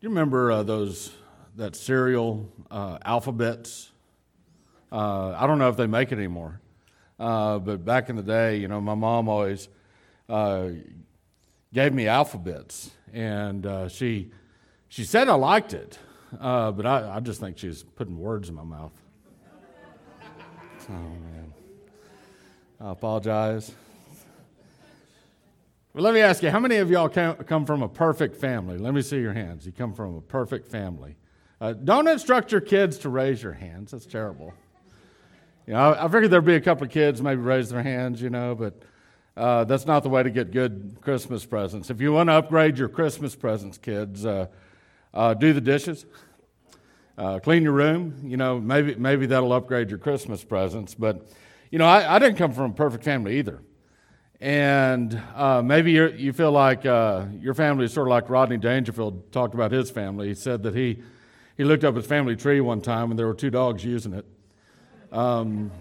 you remember uh, those that cereal uh, Alpha-Bits? Uh, I don't know if they make it anymore, uh, but back in the day, you know, my mom always uh, gave me Alpha-Bits, and uh, she she said I liked it, but I, I just think she was putting words in my mouth. Oh man, I apologize. Well, let me ask you, how many of y'all come from a perfect family? Let me see your hands. You come from a perfect family. Uh, don't instruct your kids to raise your hands. That's terrible. You know, I, I figured there'd be a couple of kids maybe raise their hands, you know, but uh, that's not the way to get good Christmas presents. If you want to upgrade your Christmas presents, kids, uh, uh do the dishes, uh, clean your room. You know, maybe maybe that'll upgrade your Christmas presents. But you know, I, I didn't come from a perfect family either. And uh, maybe you feel like uh, your family is sort of like Rodney Dangerfield talked about his family. He said that he, he looked up his family tree one time and there were two dogs using it. Um,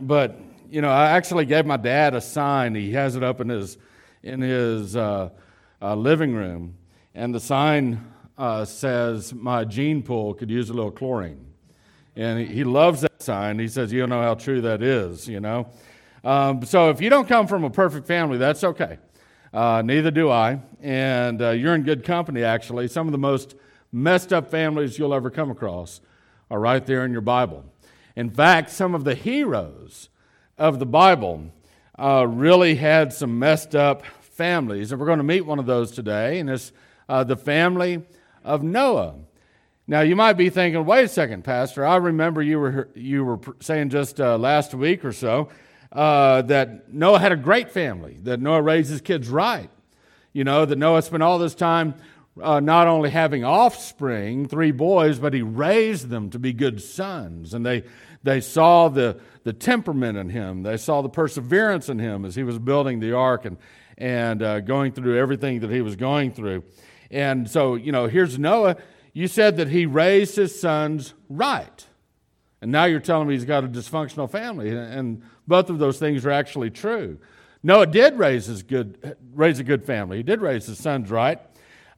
but, you know, I actually gave my dad a sign. He has it up in his, in his uh, uh living room. And the sign uh, says, My gene pool could use a little chlorine. And he, he loves that sign. He says, You don't know how true that is, you know. Um, so if you don't come from a perfect family, that's okay. Uh, neither do I. And uh, you're in good company, actually. Some of the most messed up families you'll ever come across are right there in your Bible. In fact, some of the heroes of the Bible uh, really had some messed up families. And we're going to meet one of those today, and it's uh, the family of Noah. Now, you might be thinking, wait a second, Pastor. I remember you were, you were saying just uh, last week or so uh, that Noah had a great family, that Noah raised his kids right. You know, that Noah spent all this time uh, not only having offspring, three boys, but he raised them to be good sons. And they, they saw the, the temperament in him, they saw the perseverance in him as he was building the ark and, and uh, going through everything that he was going through. And so, you know, here's Noah. You said that he raised his sons right. And now you're telling me he's got a dysfunctional family. And both of those things are actually true. Noah did raise, his good, raise a good family. He did raise his sons right.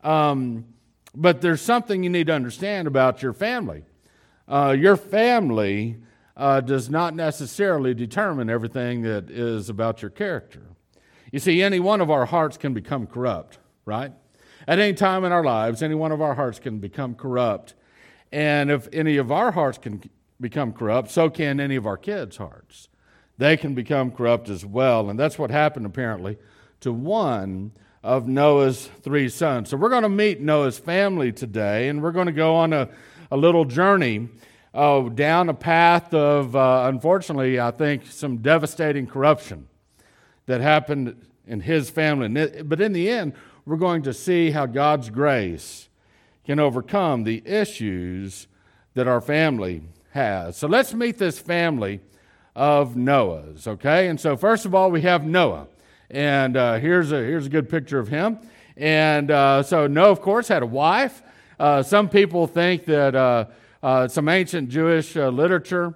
Um, but there's something you need to understand about your family. Uh, your family uh, does not necessarily determine everything that is about your character. You see, any one of our hearts can become corrupt, right? At any time in our lives, any one of our hearts can become corrupt. And if any of our hearts can become corrupt, so can any of our kids' hearts they can become corrupt as well. And that's what happened apparently to one of Noah's three sons. So we're going to meet Noah's family today, and we're going to go on a, a little journey uh, down a path of, uh, unfortunately, I think, some devastating corruption that happened in his family. But in the end, we're going to see how God's grace can overcome the issues that our family has. So let's meet this family of Noah's, okay? And so, first of all, we have Noah. And uh, here's, a, here's a good picture of him. And uh, so, Noah, of course, had a wife. Uh, some people think that uh, uh, some ancient Jewish uh, literature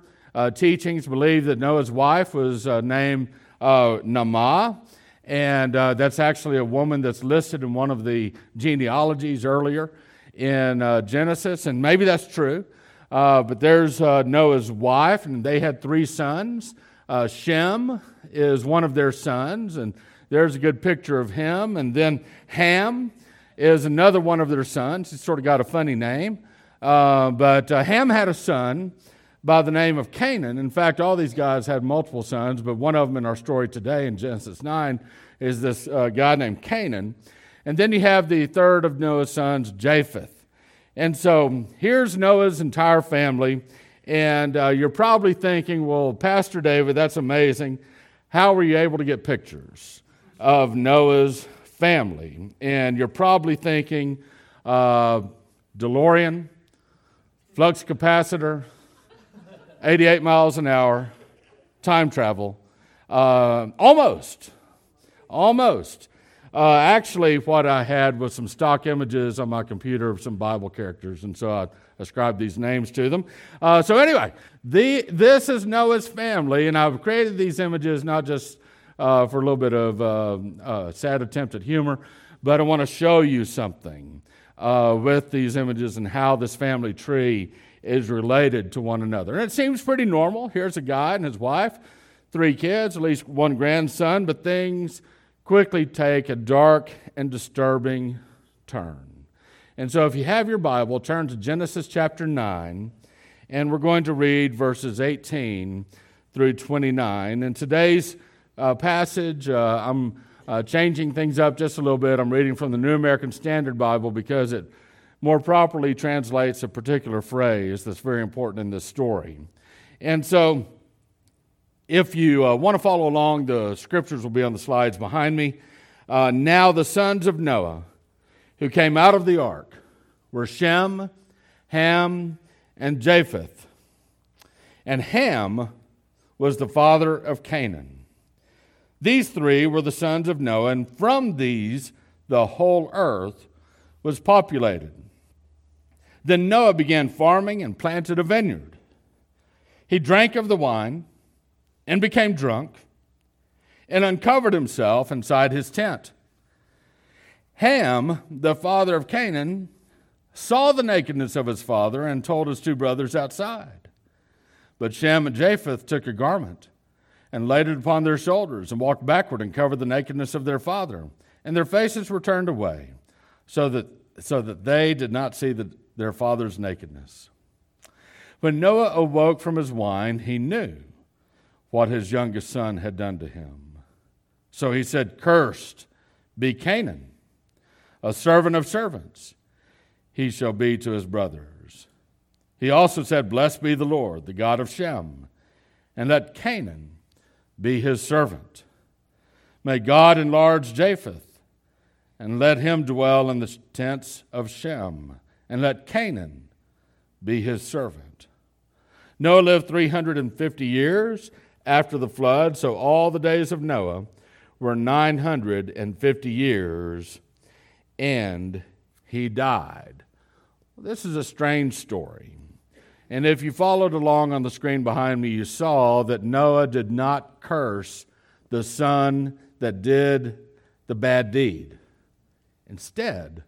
teachings believe that Noah's wife was named Naamah, And that's actually a woman that's listed in one of the genealogies earlier in Genesis. And maybe that's true. Uh, but there's uh, Noah's wife, and they had three sons. Uh, Shem is one of their sons, and there's a good picture of him. And then Ham is another one of their sons. He's sort of got a funny name. Uh, but uh, Ham had a son by the name of Canaan. In fact, all these guys had multiple sons, but one of them in our story today in Genesis 9 is this uh, guy named Canaan. And then you have the third of Noah's sons, Japheth. And so here's Noah's entire family. And uh, you're probably thinking, well, Pastor David, that's amazing. How were you able to get pictures of Noah's family? And you're probably thinking, uh, DeLorean, flux capacitor, 88 miles an hour, time travel. Uh, almost. Almost. Uh, actually, what I had was some stock images on my computer of some Bible characters, and so I ascribed these names to them. Uh, so, anyway, the, this is Noah's family, and I've created these images not just uh, for a little bit of uh, uh, sad attempt at humor, but I want to show you something. uh, with these images and how this family tree is related to one another. And it seems pretty normal. Here's a guy and his wife, three kids, at least one grandson, but things quickly take a dark and disturbing turn. And so, if you have your Bible, turn to Genesis chapter 9, and we're going to read verses 18 through 29. In today's uh, passage, uh, I'm uh, changing things up just a little bit. I'm reading from the New American Standard Bible because it more properly translates a particular phrase that's very important in this story. And so, if you uh, want to follow along, the scriptures will be on the slides behind me. Uh, now, the sons of Noah who came out of the ark were Shem, Ham, and Japheth. And Ham was the father of Canaan. These three were the sons of Noah, and from these the whole earth was populated. Then Noah began farming and planted a vineyard. He drank of the wine and became drunk and uncovered himself inside his tent. Ham, the father of Canaan, saw the nakedness of his father and told his two brothers outside. But Shem and Japheth took a garment and laid it upon their shoulders and walked backward and covered the nakedness of their father. And their faces were turned away so that, so that they did not see the, their father's nakedness. When Noah awoke from his wine, he knew what his youngest son had done to him. So he said, Cursed be Canaan, a servant of servants. He shall be to his brothers. He also said, Blessed be the Lord, the God of Shem, and let Canaan be his servant. May God enlarge Japheth, and let him dwell in the tents of Shem and let Canaan be his servant. Noah lived 350 years after the flood, so all the days of Noah were 950 years, and he died. This is a strange story. And if you followed along on the screen behind me, you saw that Noah did not curse the son that did the bad deed. Instead,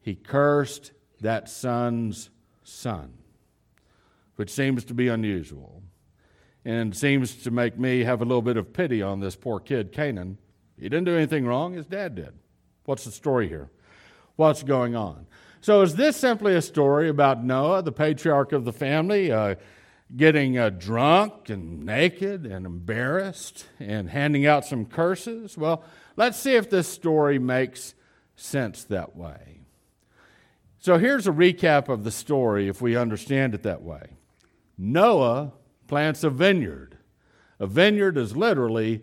he cursed that son's son, which seems to be unusual and seems to make me have a little bit of pity on this poor kid, Canaan. He didn't do anything wrong, his dad did. What's the story here? What's going on? So, is this simply a story about Noah, the patriarch of the family, uh, getting uh, drunk and naked and embarrassed and handing out some curses? Well, let's see if this story makes sense that way. So here's a recap of the story if we understand it that way Noah plants a vineyard. A vineyard is literally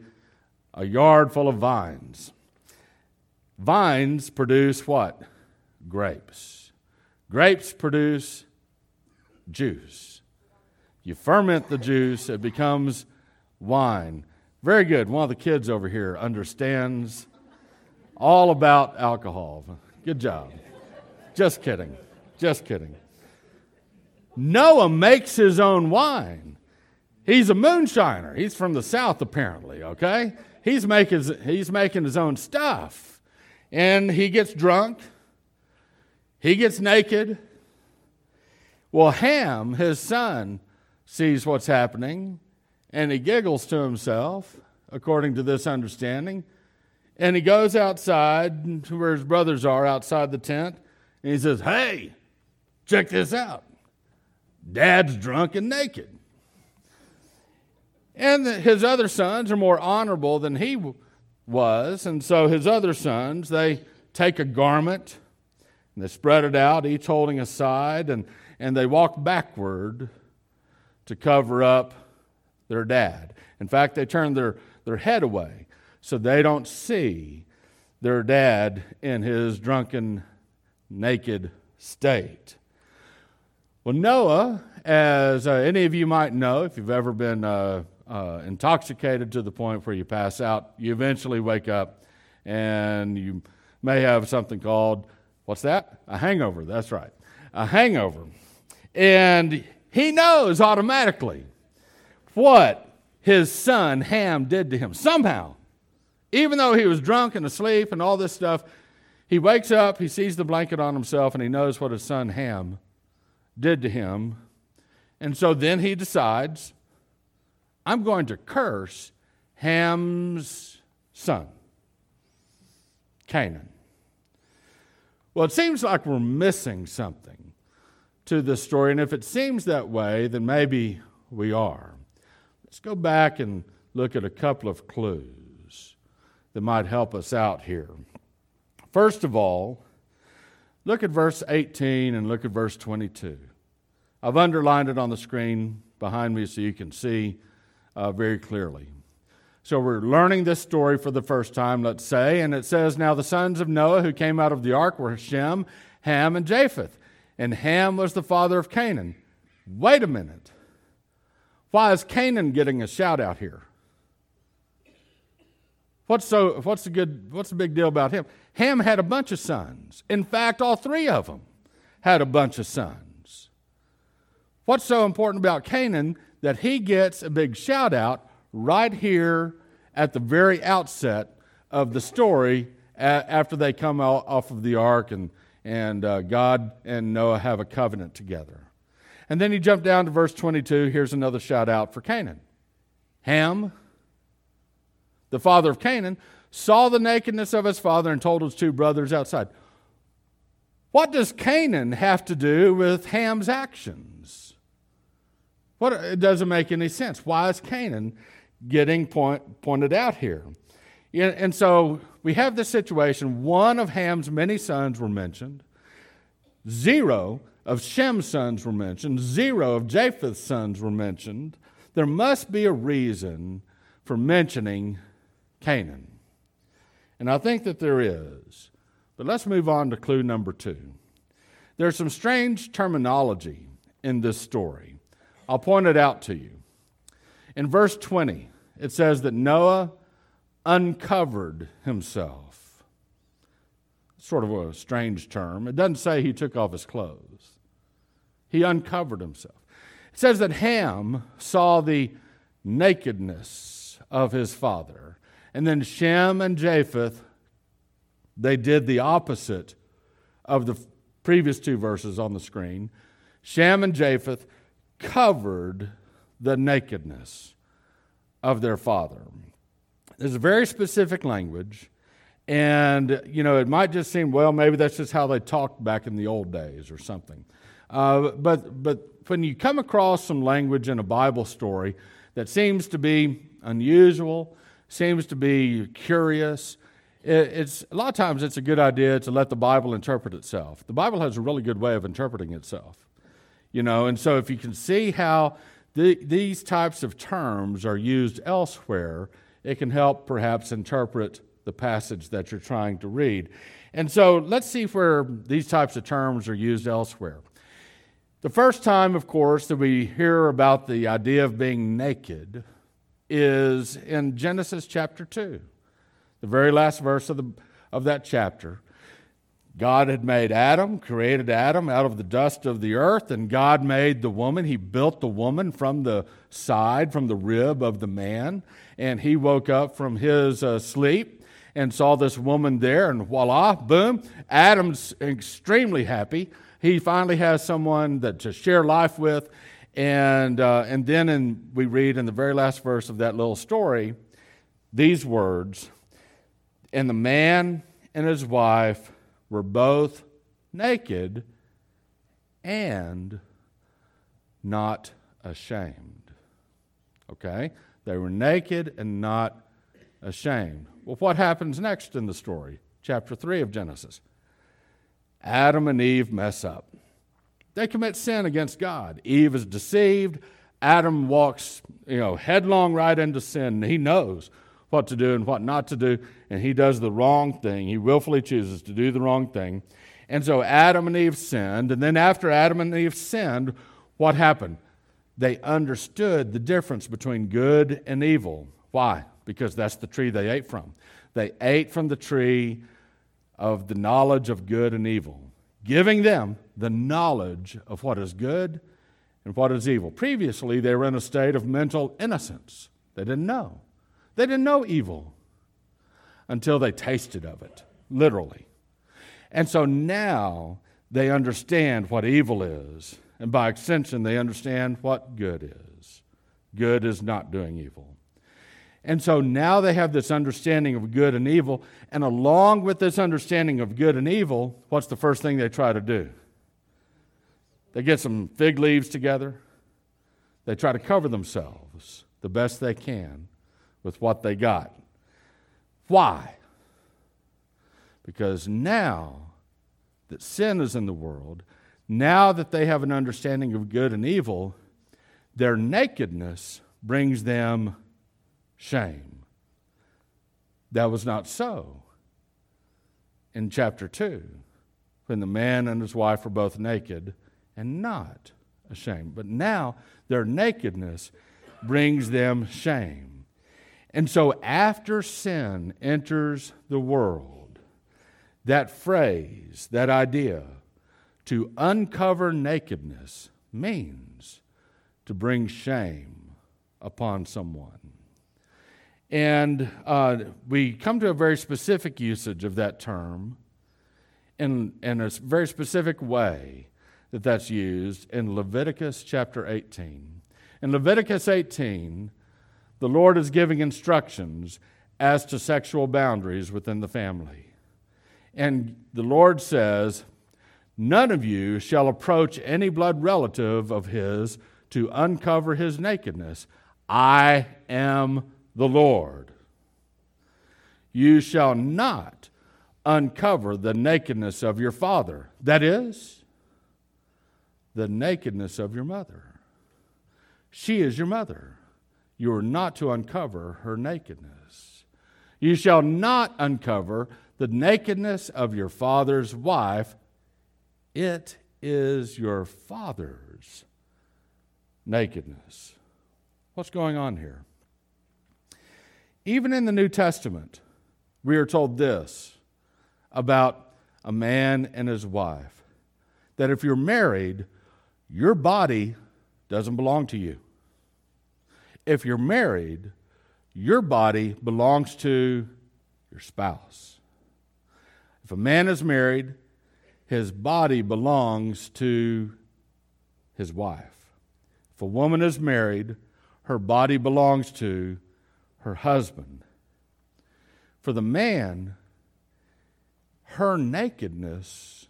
a yard full of vines. Vines produce what? Grapes. Grapes produce juice. You ferment the juice, it becomes wine. Very good. One of the kids over here understands all about alcohol. Good job. Just kidding. Just kidding. Noah makes his own wine. He's a moonshiner. He's from the south, apparently, okay? He's making, he's making his own stuff. And he gets drunk. He gets naked. Well, Ham, his son, sees what's happening and he giggles to himself, according to this understanding. And he goes outside to where his brothers are, outside the tent, and he says, Hey, check this out. Dad's drunk and naked. And his other sons are more honorable than he was. And so his other sons, they take a garment and they spread it out, each holding a side, and, and they walk backward to cover up their dad. In fact, they turn their, their head away so they don't see their dad in his drunken naked state. Well, Noah, as uh, any of you might know, if you've ever been uh, uh, intoxicated to the point where you pass out, you eventually wake up and you may have something called, what's that? A hangover. That's right. A hangover. And he knows automatically what his son Ham did to him. Somehow, even though he was drunk and asleep and all this stuff, He wakes up, he sees the blanket on himself, and he knows what his son Ham did to him. And so then he decides, I'm going to curse Ham's son, Canaan. Well, it seems like we're missing something to this story, and if it seems that way, then maybe we are. Let's go back and look at a couple of clues that might help us out here. First of all, look at verse 18 and look at verse 22. I've underlined it on the screen behind me so you can see uh, very clearly. So we're learning this story for the first time, let's say, and it says, Now the sons of Noah who came out of the ark were Shem, Ham, and Japheth. And Ham was the father of Canaan. Wait a minute. Why is Canaan getting a shout out here? What's so what's the good what's the big deal about him? Ham had a bunch of sons. In fact, all three of them had a bunch of sons. What's so important about Canaan that he gets a big shout out right here at the very outset of the story after they come off of the ark and, and uh, God and Noah have a covenant together. And then you jump down to verse 22. Here's another shout out for Canaan. Ham, the father of Canaan, saw the nakedness of his father and told his two brothers outside. What does Canaan have to do with Ham's actions? What, it doesn't make any sense. Why is Canaan getting point, pointed out here. And so we have this situation. One of Ham's many sons were mentioned, zero of Shem's sons were mentioned, zero of Japheth's sons were mentioned. There must be a reason for mentioning Canaan. And I think that there is. But let's move on to clue number two. There's some strange terminology in this story. I'll point it out to you. In verse 20, it says that Noah uncovered himself. Sort of a strange term. It doesn't say he took off his clothes, he uncovered himself. It says that Ham saw the nakedness of his father. And then Shem and Japheth, they did the opposite of the previous two verses on the screen. Shem and Japheth covered the nakedness of their father. There's a very specific language, and you know it might just seem well maybe that's just how they talked back in the old days or something. Uh, but but when you come across some language in a Bible story that seems to be unusual, seems to be curious, it's a lot of times it's a good idea to let the Bible interpret itself. The Bible has a really good way of interpreting itself, you know. And so if you can see how the, these types of terms are used elsewhere, it can help perhaps interpret the passage that you're trying to read. And so let's see where these types of terms are used elsewhere. The first time, of course, that we hear about the idea of being naked is in Genesis chapter 2, the very last verse of, the, of that chapter. God had made Adam, created Adam out of the dust of the earth, and God made the woman. He built the woman from the side, from the rib of the man. And he woke up from his uh, sleep and saw this woman there, and voila, boom, Adam's extremely happy. He finally has someone that to share life with. And, uh, and then in, we read in the very last verse of that little story these words And the man and his wife were both naked and not ashamed. Okay? They were naked and not ashamed. Well, what happens next in the story? Chapter 3 of Genesis. Adam and Eve mess up. They commit sin against God. Eve is deceived. Adam walks, you know, headlong right into sin. He knows what to do and what not to do, and he does the wrong thing. He willfully chooses to do the wrong thing. And so Adam and Eve sinned, and then after Adam and Eve sinned, what happened? They understood the difference between good and evil. Why? Because that's the tree they ate from. They ate from the tree of the knowledge of good and evil, giving them the knowledge of what is good and what is evil. Previously, they were in a state of mental innocence. They didn't know. They didn't know evil until they tasted of it, literally. And so now they understand what evil is. And by extension, they understand what good is. Good is not doing evil. And so now they have this understanding of good and evil. And along with this understanding of good and evil, what's the first thing they try to do? They get some fig leaves together. They try to cover themselves the best they can with what they got. Why? Because now that sin is in the world, now that they have an understanding of good and evil, their nakedness brings them shame. That was not so in chapter 2, when the man and his wife were both naked and not ashamed. But now their nakedness brings them shame. And so after sin enters the world, that phrase, that idea, to uncover nakedness means to bring shame upon someone. And uh, we come to a very specific usage of that term in, in a very specific way that that's used in Leviticus chapter 18. In Leviticus 18, the Lord is giving instructions as to sexual boundaries within the family. And the Lord says, None of you shall approach any blood relative of his to uncover his nakedness. I am the Lord. You shall not uncover the nakedness of your father. That is, the nakedness of your mother. She is your mother. You are not to uncover her nakedness. You shall not uncover the nakedness of your father's wife. It is your father's nakedness. What's going on here? Even in the New Testament, we are told this about a man and his wife that if you're married, your body doesn't belong to you. If you're married, your body belongs to your spouse. If a man is married, his body belongs to his wife. If a woman is married, her body belongs to her husband. For the man, her nakedness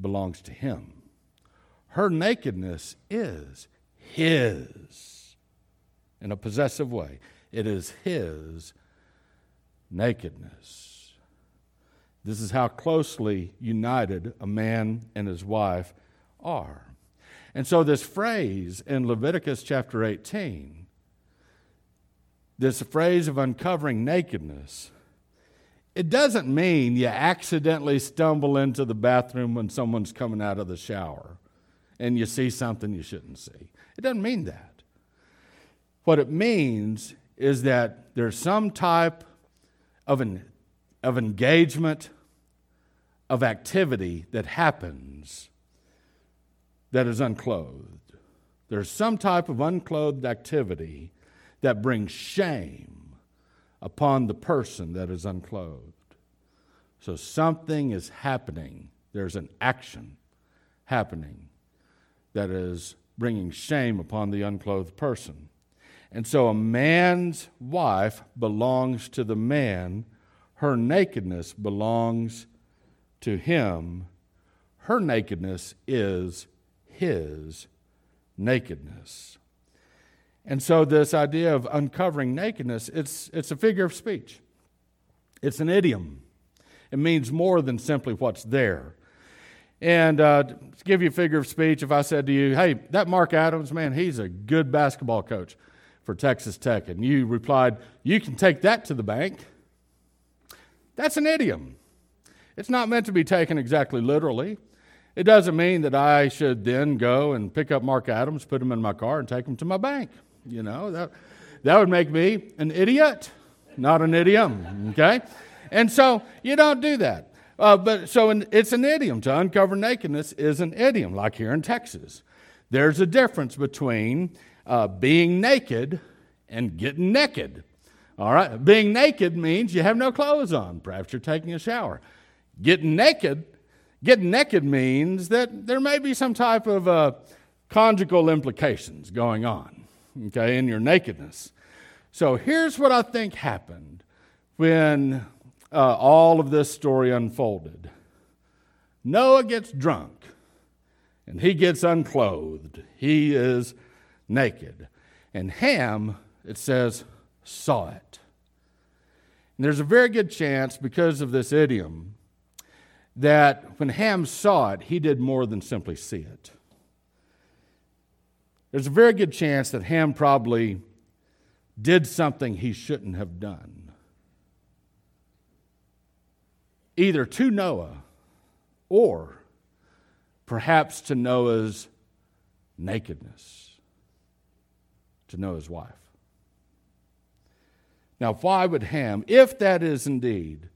belongs to him her nakedness is his in a possessive way. It is his nakedness. This is how closely united a man and his wife are. And so, this phrase in Leviticus chapter 18, this phrase of uncovering nakedness, it doesn't mean you accidentally stumble into the bathroom when someone's coming out of the shower and you see something you shouldn't see. It doesn't mean that. What it means is that there's some type of, an, of engagement, of activity that happens that is unclothed. There's some type of unclothed activity that brings shame upon the person that is unclothed. So something is happening. There's an action happening that is bringing shame upon the unclothed person. And so a man's wife belongs to the man, her nakedness belongs to him. Her nakedness is his nakedness. And so this idea of uncovering nakedness, it's, it's a figure of speech. It's an idiom. It means more than simply what's there. And uh, to give you a figure of speech, if I said to you, hey, that Mark Adams, man, he's a good basketball coach for Texas Tech, and you replied, you can take that to the bank, that's an idiom. It's not meant to be taken exactly literally. It doesn't mean that I should then go and pick up Mark Adams, put him in my car, and take him to my bank. You know, that, that would make me an idiot, not an idiom, okay? And so you don't do that. Uh, but so in, it's an idiom. To uncover nakedness is an idiom, like here in Texas. There's a difference between uh, being naked and getting naked. All right, being naked means you have no clothes on. Perhaps you're taking a shower. Getting naked, getting naked means that there may be some type of uh, conjugal implications going on, okay, in your nakedness. So here's what I think happened when uh, all of this story unfolded Noah gets drunk and he gets unclothed. He is naked. And Ham, it says, saw it. And there's a very good chance, because of this idiom, that when Ham saw it, he did more than simply see it. There's a very good chance that Ham probably did something he shouldn't have done. Either to Noah or perhaps to Noah's nakedness, to Noah's wife. Now, why would Ham, if that is indeed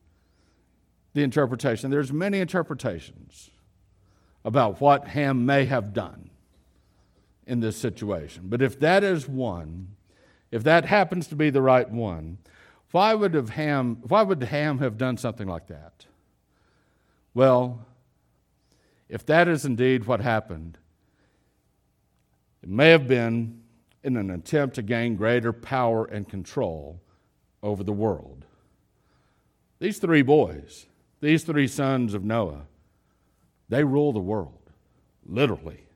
the interpretation, there's many interpretations about what Ham may have done in this situation. But if that is one, if that happens to be the right one, why would, have Ham, why would Ham have done something like that? Well, if that is indeed what happened, it may have been in an attempt to gain greater power and control over the world. These three boys, these three sons of Noah, they rule the world, literally.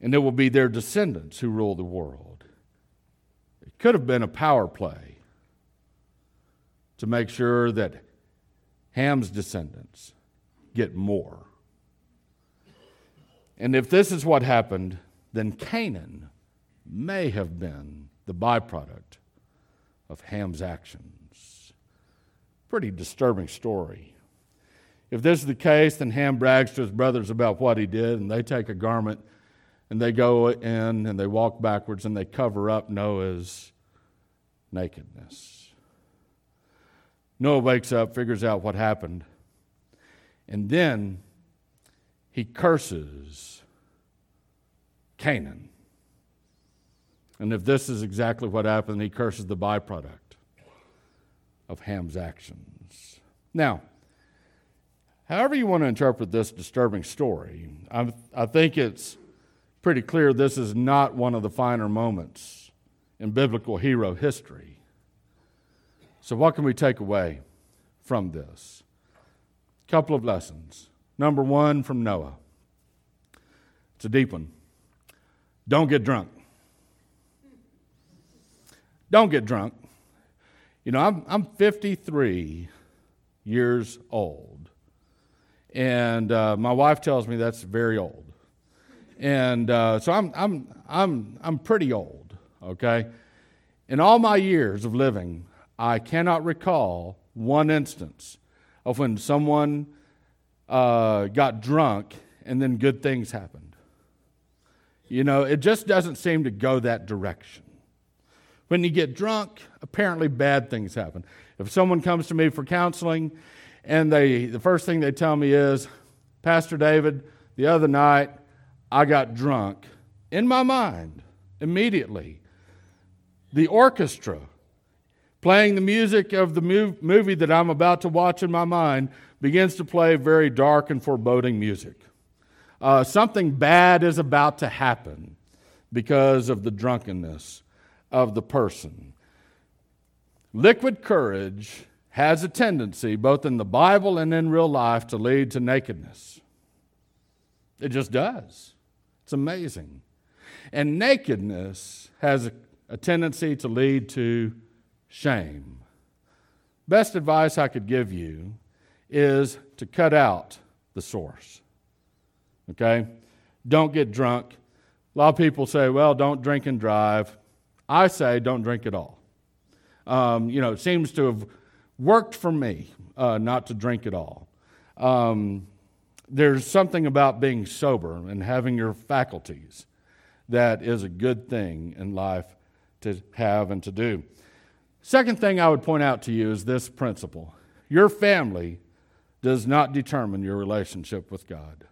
And it will be their descendants who rule the world It could have been a power play to make sure that Ham's descendants get more. And if this is what happened, then Canaan may have been the byproduct of Ham's actions. Pretty disturbing story. If this is the case, then Ham brags to his brothers about what he did, and they take a garment and they go in and they walk backwards and they cover up Noah's nakedness. Noah wakes up, figures out what happened, and then he curses Canaan. And if this is exactly what happened, he curses the byproduct of Ham's actions. Now, however you want to interpret this disturbing story, I, I think it's pretty clear this is not one of the finer moments in biblical hero history. So, what can we take away from this? A couple of lessons. Number one from Noah. It's a deep one. Don't get drunk. Don't get drunk. You know, I'm, I'm 53 years old. And uh, my wife tells me that's very old. And uh, so I'm, I'm, I'm, I'm pretty old okay? In all my years of living, I cannot recall one instance of when someone uh, got drunk and then good things happened. You know, it just doesn't seem to go that direction. When you get drunk, apparently bad things happen. If someone comes to me for counseling and they, the first thing they tell me is, Pastor David, the other night I got drunk. In my mind, immediately, the orchestra playing the music of the movie that I'm about to watch in my mind begins to play very dark and foreboding music. Uh, something bad is about to happen because of the drunkenness of the person. Liquid courage has a tendency, both in the Bible and in real life, to lead to nakedness. It just does. It's amazing. And nakedness has a a tendency to lead to shame. Best advice I could give you is to cut out the source. Okay? Don't get drunk. A lot of people say, well, don't drink and drive. I say, don't drink at all. Um, you know, it seems to have worked for me uh, not to drink at all. Um, there's something about being sober and having your faculties that is a good thing in life to have and to do. Second thing I would point out to you is this principle your family does not determine your relationship with God.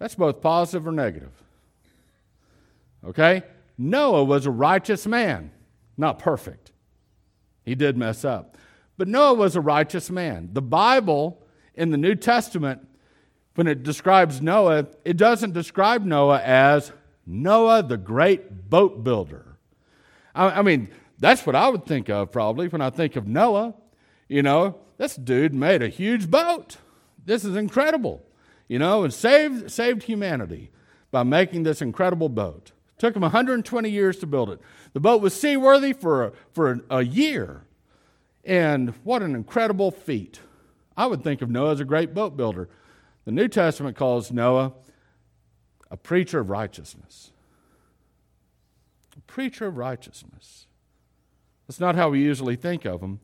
That's both positive or negative. Okay? Noah was a righteous man, not perfect. He did mess up. But Noah was a righteous man. The Bible in the New Testament, when it describes Noah, it doesn't describe Noah as Noah, the great boat builder. I, I mean, that's what I would think of probably when I think of Noah. You know, this dude made a huge boat. This is incredible. You know, and saved, saved humanity by making this incredible boat. It took him 120 years to build it. The boat was seaworthy for, for a year. And what an incredible feat. I would think of Noah as a great boat builder. The New Testament calls Noah a preacher of righteousness. A preacher of righteousness. That's not how we usually think of him,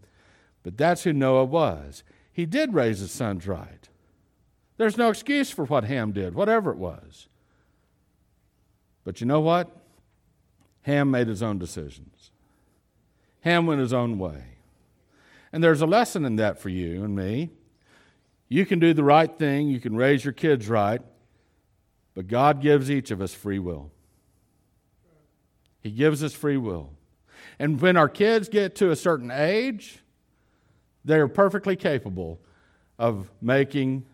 but that's who Noah was. He did raise his sons right. There's no excuse for what Ham did, whatever it was. But you know what? Ham made his own decisions. Ham went his own way. And there's a lesson in that for you and me. You can do the right thing, you can raise your kids right, but God gives each of us free will. He gives us free will. And when our kids get to a certain age, they're perfectly capable of making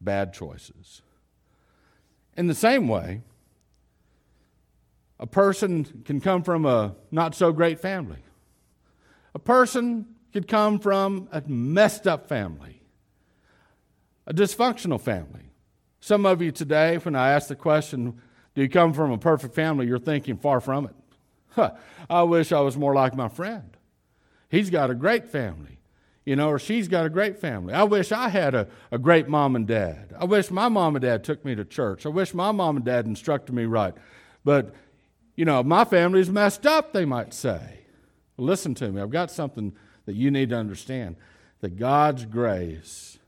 bad choices. In the same way, a person can come from a not so great family. A person could come from a messed up family, a dysfunctional family. Some of you today, when I ask the question, Do you come from a perfect family? you're thinking far from it. Huh, I wish I was more like my friend. He's got a great family you know, or she's got a great family. I wish I had a, a great mom and dad. I wish my mom and dad took me to church. I wish my mom and dad instructed me right. But, you know, my family's messed up, they might say. Listen to me. I've got something that you need to understand that God's grace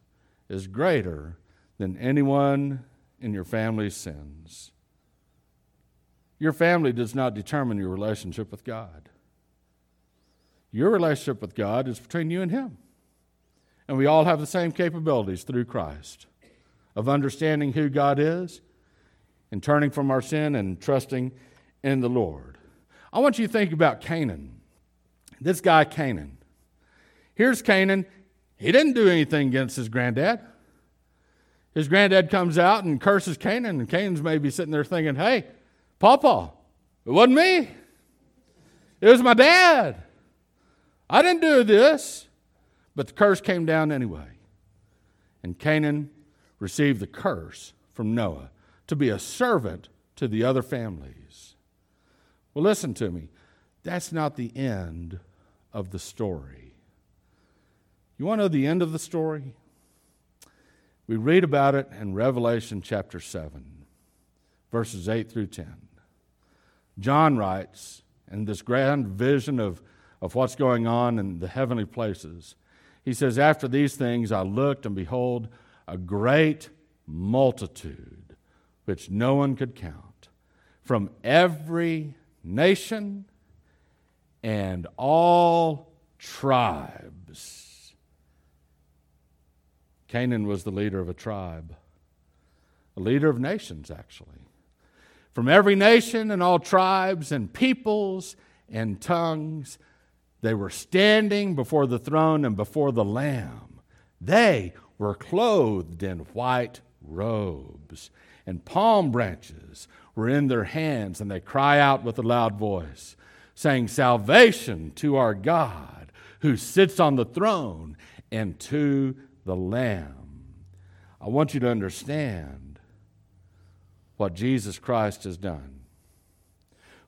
is greater than anyone in your family's sins. Your family does not determine your relationship with God. Your relationship with God is between you and Him. And we all have the same capabilities through Christ of understanding who God is and turning from our sin and trusting in the Lord. I want you to think about Canaan. This guy, Canaan. Here's Canaan. He didn't do anything against his granddad. His granddad comes out and curses Canaan, and Canaan's maybe sitting there thinking, hey, Papa, it wasn't me. It was my dad. I didn't do this. But the curse came down anyway. And Canaan received the curse from Noah to be a servant to the other families. Well, listen to me. That's not the end of the story. You want to know the end of the story? We read about it in Revelation chapter 7, verses 8 through 10. John writes, in this grand vision of, of what's going on in the heavenly places, he says, After these things I looked, and behold, a great multitude, which no one could count, from every nation and all tribes. Canaan was the leader of a tribe, a leader of nations, actually. From every nation and all tribes and peoples and tongues they were standing before the throne and before the Lamb. They were clothed in white robes, and palm branches were in their hands, and they cry out with a loud voice, saying, Salvation to our God who sits on the throne and to the Lamb. I want you to understand what Jesus Christ has done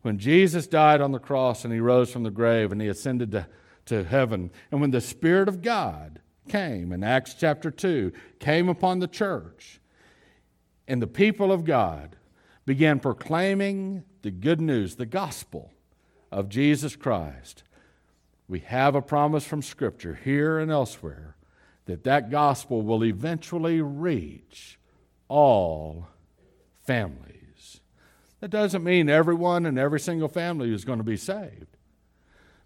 when Jesus died on the cross and he rose from the grave and he ascended to, to heaven, and when the Spirit of God came in Acts chapter 2, came upon the church, and the people of God began proclaiming the good news, the gospel of Jesus Christ, we have a promise from Scripture here and elsewhere that that gospel will eventually reach all families. That doesn't mean everyone and every single family is going to be saved.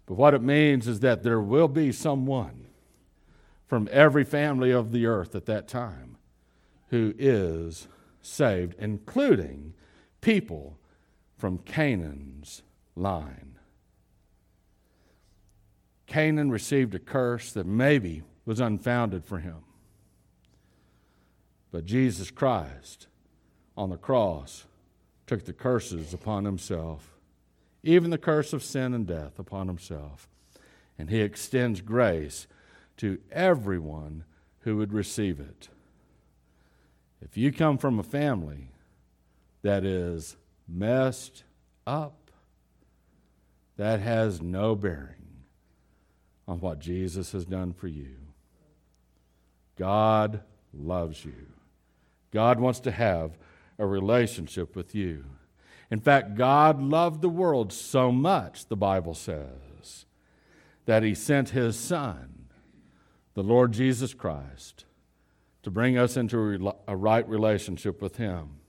But what it means is that there will be someone from every family of the earth at that time who is saved, including people from Canaan's line. Canaan received a curse that maybe was unfounded for him. But Jesus Christ on the cross took the curses upon himself, even the curse of sin and death upon himself. And he extends grace to everyone who would receive it. If you come from a family that is messed up, that has no bearing on what Jesus has done for you. God loves you. God wants to have a relationship with you. In fact, God loved the world so much, the Bible says, that He sent His Son, the Lord Jesus Christ, to bring us into a right relationship with Him.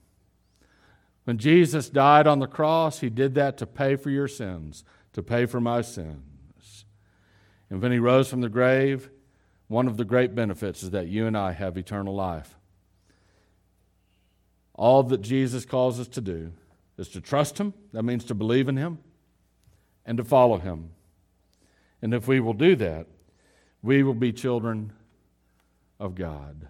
When Jesus died on the cross, He did that to pay for your sins, to pay for my sins. And when He rose from the grave, one of the great benefits is that you and I have eternal life. All that Jesus calls us to do is to trust Him, that means to believe in Him, and to follow Him. And if we will do that, we will be children of God.